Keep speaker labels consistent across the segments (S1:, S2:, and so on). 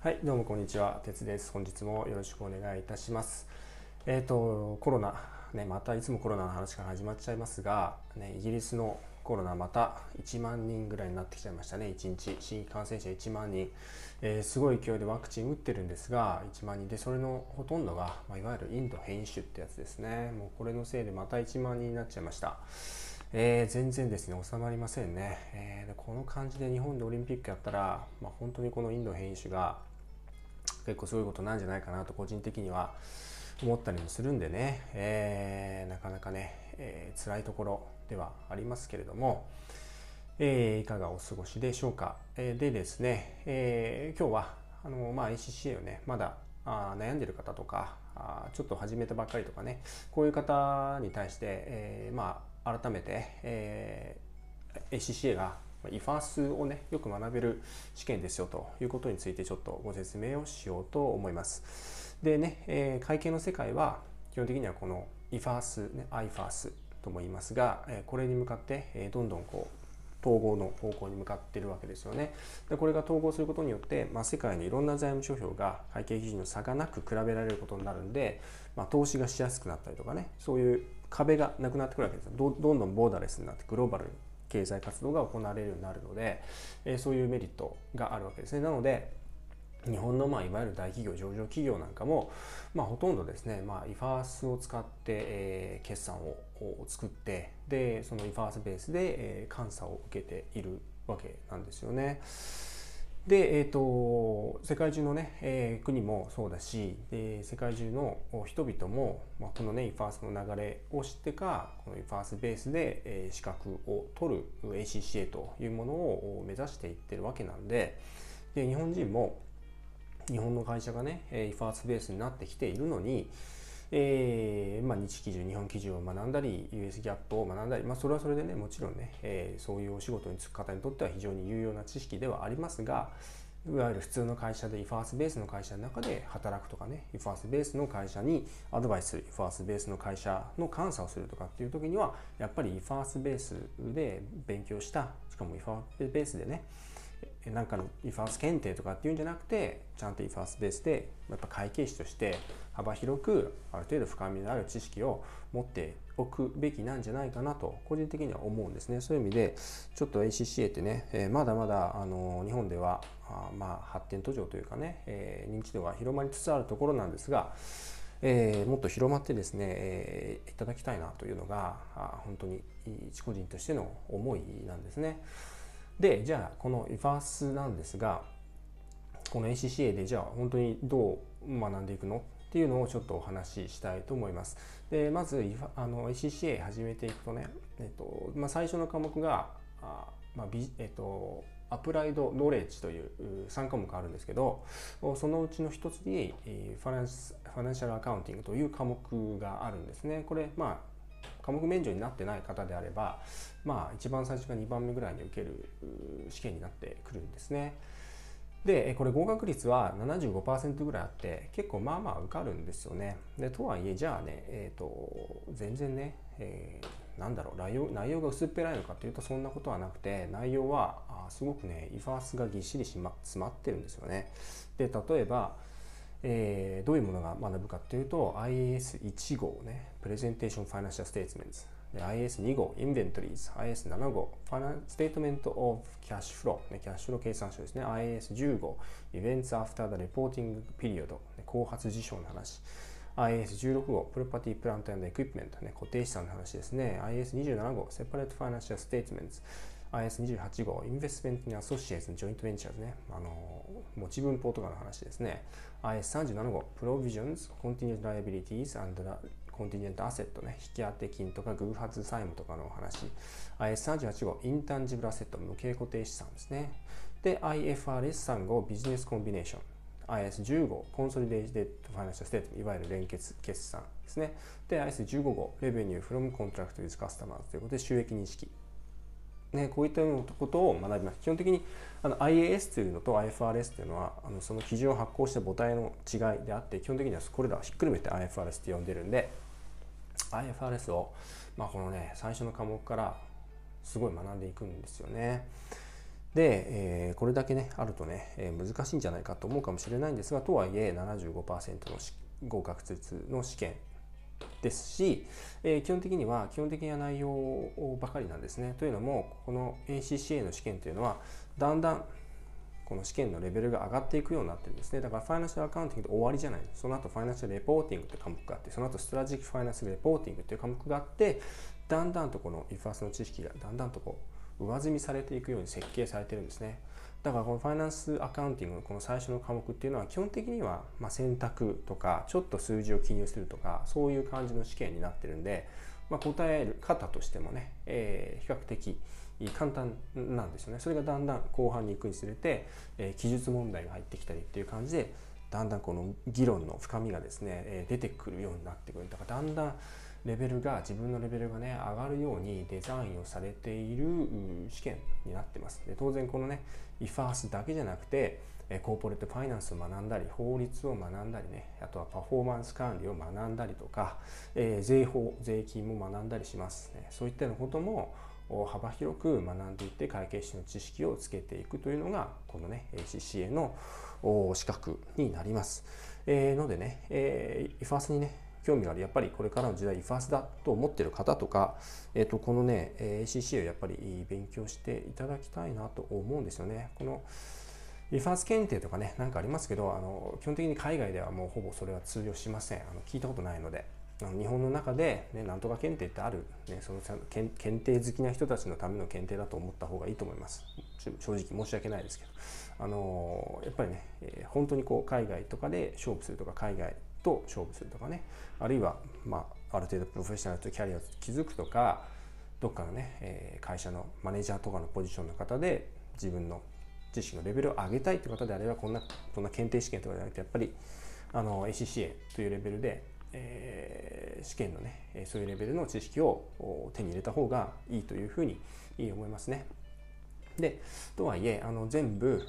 S1: はい、どうもこんにちは。鉄です。本日もよろしくお願いいたします。えっ、と、コロナ、ね、またいつもコロナの話から始まっちゃいますが、ね、イギリスのコロナまた1万人ぐらいになってきちゃいましたね。1日、新規感染者1万人。えーすごい勢いでワクチン打ってるんですが、1万人で、それのほとんどが、まあ、いわゆるインド変異種ってやつですね。もうこれのせいでまた1万人になっちゃいました。えー全然ですね収まりませんね、えーこの感じで日本でオリンピックやったら、まあ、本当にこのインド変異種が結構すごいことなんじゃないかなと個人的には思ったりもするんでね、えーなかなかね、えー辛いところではありますけれども、えーいかがお過ごしでしょうか、えーでですね、えー今日はあの、まあ、ACCA をねまだあ悩んでる方とかあちょっと始めたばっかりとかねこういう方に対して、えーまあ改めて、えー ACCA が IFAS をねよく学べる試験ですよということについてちょっとご説明をしようと思います。でね、えー会計の世界は基本的にはこの IFAS、ね、IFAS とも言いますが、えこれに向かって、えどんどんこう統合の方向に向かってるわけですよね。でこれが統合することによって、まあ、世界のいろんな財務諸表が会計基準の差がなく比べられることになるんで、まあ、投資がしやすくなったりとかねそういう壁がなくなってくるわけですどどんどんボーダレスになってグローバルに経済活動が行われるようになるので、えーそういうメリットがあるわけですね。なので日本のまあいわゆる大企業上場企業なんかも、まあ、ほとんどですね、まあ、IFAS を使って、えー決算をを作ってでそのイファースベースで、えー監査を受けているわけなんですよね。で、えー、と世界中のね、えー国もそうだしで世界中の人々も、まあ、このね IFAS の流れを知ってかこの IFAS ベースで、えー資格を取る ACCA というものを目指していってるわけなんでで日本人も日本の会社がね、えー IFAS ベースになってきているのに、えーまあ、日基準日本基準を学んだり US ギャップを学んだり、まあ、それはそれでねもちろんね、えーそういうお仕事に就く方にとっては非常に有用な知識ではありますがいわゆる普通の会社で IFAS ベースの会社の中で働くとかね IFAS ベースの会社にアドバイスする IFAS ベースの会社の監査をするとかっていう時にはやっぱり IFAS ベースで勉強したしかも IFAS ベースでねなんかの IFAS 検定とかっていうんじゃなくてちゃんと IFAS ベースでやっぱ会計士として幅広くある程度深みのある知識を持っておくべきなんじゃないかなと個人的には思うんですねそういう意味でちょっと ACCA ってね、えーまだまだあの日本ではあまあ発展途上というかね、えー認知度が広まりつつあるところなんですがえーもっと広まってですね、えーいただきたいなというのがあ本当に一個人としての思いなんですね。でじゃあこの IFAS なんですがこの ACCA でじゃあ本当にどう学んでいくの？っていうのをちょっとお話ししたいと思います。でまずあの ACCA 始めていくとね、えっとまあ、最初の科目があ、まあえっと、アプライドノレッジという3科目あるんですけどそのうちの一つにえファナンスファナンシャルアカウンティングという科目があるんですね。これまあ科目免除になってない方であれば、まあ、一番最初か2番目ぐらいに受ける試験になってくるんですね。でこれ合格率は75%ぐらいあって結構まあまあ受かるんですよね。でとはいえじゃあね、えー、と全然ね、えーなんだろう内容内容が薄っぺらいのかというとそんなことはなくて内容はあすごくね IFAS がぎっしりし、ま、詰まってるんですよね。で例えばえーどういうものが学ぶかというと IS1 号ね、Presentation Financial Statements IS2 号、Inventories、IS7 号、Finan- Statement of Cash Flow、ね、キャッシュフロー計算書ですね、IS10 号、Events After the Reporting Period、ね、後発事象の話、IS16 号、Property Plant and Equipment、ね、固定資産の話ですね、IS27 号、Separate Financial Statements、IAS28 号、 Investment in Associates, Joint Ventures ね、あの持ち分法とかの話ですね。 IAS37 号、Provisions, Contingent Liabilities and Contingent Asset ね、引き当て金とか偶発債務とかの話。 IAS38 号、Intangible Asset、無形固定資産ですね。で、IFRS3 号、 Business Combination。IS15 号、 Consolidated Financial Statement いわゆる連結決算ですね。で、IS15 号、 Revenue from Contract with customers ということで収益認識。ね、こういったようなことを学びます。基本的にあの IAS というのと IFRS というのはあのその基準を発行した母体の違いであって基本的にはこれらをひっくるめて IFRS って呼んでるんで IFRS を、まあ、このね最初の科目からすごい学んでいくんですよね。で、えー、これだけねあるとね、えー、難しいんじゃないかと思うかもしれないんですがとはいえ75%の合格率の試験ですし、えー、基本的には基本的な内容ばかりなんですね。というのもこの ACCA の試験というのはだんだんこの試験のレベルが上がっていくようになってるんですね。だからファイナンシャルアカウンティングって終わりじゃない。その後ファイナンシャルレポーティングって科目があって、その後ストラジックファイナンスレポーティングっていう科目があって、だんだんとこの IFAS の知識がだんだんとこう上積みされていくように設計されてるんですね。だからこのファイナンスアカウンティングのこの最初の科目っていうのは基本的にはま選択とかちょっと数字を記入するとかそういう感じの試験になってるんで、まあ、答える方としてもね、えー、比較的簡単なんですよね。それがだんだん後半に行くにつれて、えー、記述問題が入ってきたりっていう感じでだんだんこの議論の深みがですね、え、出てくるようになってくる。だからだんだんレベルが自分のレベルがね上がるようにデザインをされている試験になってますで当然このね IFAS だけじゃなくてコーポレートファイナンスを学んだり法律を学んだりねあとはパフォーマンス管理を学んだりとか、えー、税法税金も学んだりします、ね、そういったようなことも幅広く学んでいって会計士の知識をつけていくというのがこのね ACCA の資格になります。えー、のでね、えー、IFAS にね興味があるやっぱりこれからの時代 IFAS だと思ってる方とか、えー、とこのね ACC をやっぱり勉強していただきたいなと思うんですよね。この IFAS 検定とかね、なんかありますけど、あの基本的に海外ではもうほぼそれは通用しません。あの聞いたことないので。日本の中で、ね、なんとか検定ってある、ね、その検定好きな人たちのための検定だと思った方がいいと思います正直申し訳ないですけどあのやっぱりね、えー、本当にこう海外とかで勝負するとか海外と勝負するとかねあるいは、まあ、ある程度プロフェッショナルとキャリアを築くとかどっかのね、え、会社のマネージャーとかのポジションの方で自分の知識のレベルを上げたいという方であればこんなこんな検定試験とかじゃなくてやっぱりあの ACCA というレベルでえー、試験のねそういうレベルの知識を手に入れた方がいいというふうに思いますね。でとはいえあの全部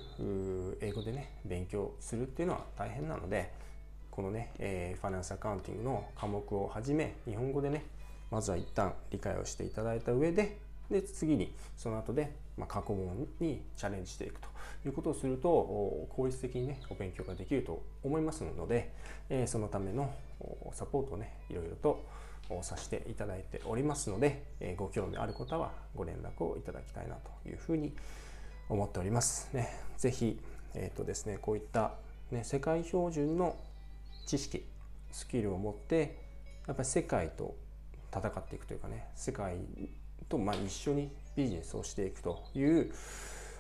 S1: 英語でね勉強するっていうのは大変なのでこのね、えー、ファイナンスアカウンティングの科目をはじめ日本語でねまずは一旦理解をしていただいた上でで次にその後で、まあ、過去問にチャレンジしていくということをすると効率的にねお勉強ができると思いますので、えー、そのためのサポートをねいろいろとさせていただいておりますので、えご興味ある方はご連絡をいただきたいなというふうに思っております。ね、ぜひ、えーとですね、こういった、ね、世界標準の知識スキルを持ってやっぱり世界と戦っていくというかね世界とま一緒にビジネスをしていくという、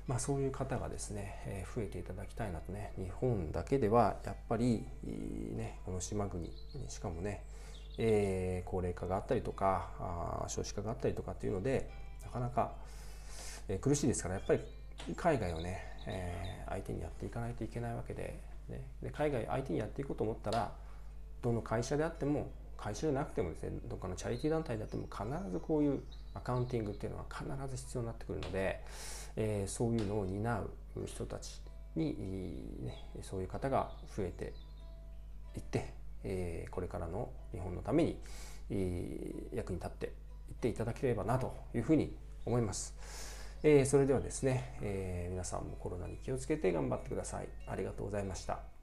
S1: まあ、そういう方がですね、え増えていただきたいなとね日本だけではやっぱりねこの島国しかもね、えー、高齢化があったりとか少子化があったりとかっていうのでなかなか、え苦しいですからやっぱり海外をね、えー、相手にやっていかないといけないわけで,、ね、で海外相手にやっていこうと思ったらどの会社であっても会社じゃなくてもですねどっかのチャリティー団体であっても必ずこういうアカウンティングっていうのは必ず必要になってくるので、えー、そういうのを担う人たちに、ね、そういう方が増えていって、えー、これからの日本のために、えー、役に立っていっていただければなというふうに思います。えー、それではですね、えー、皆さんもコロナに気をつけて頑張ってください。ありがとうございました。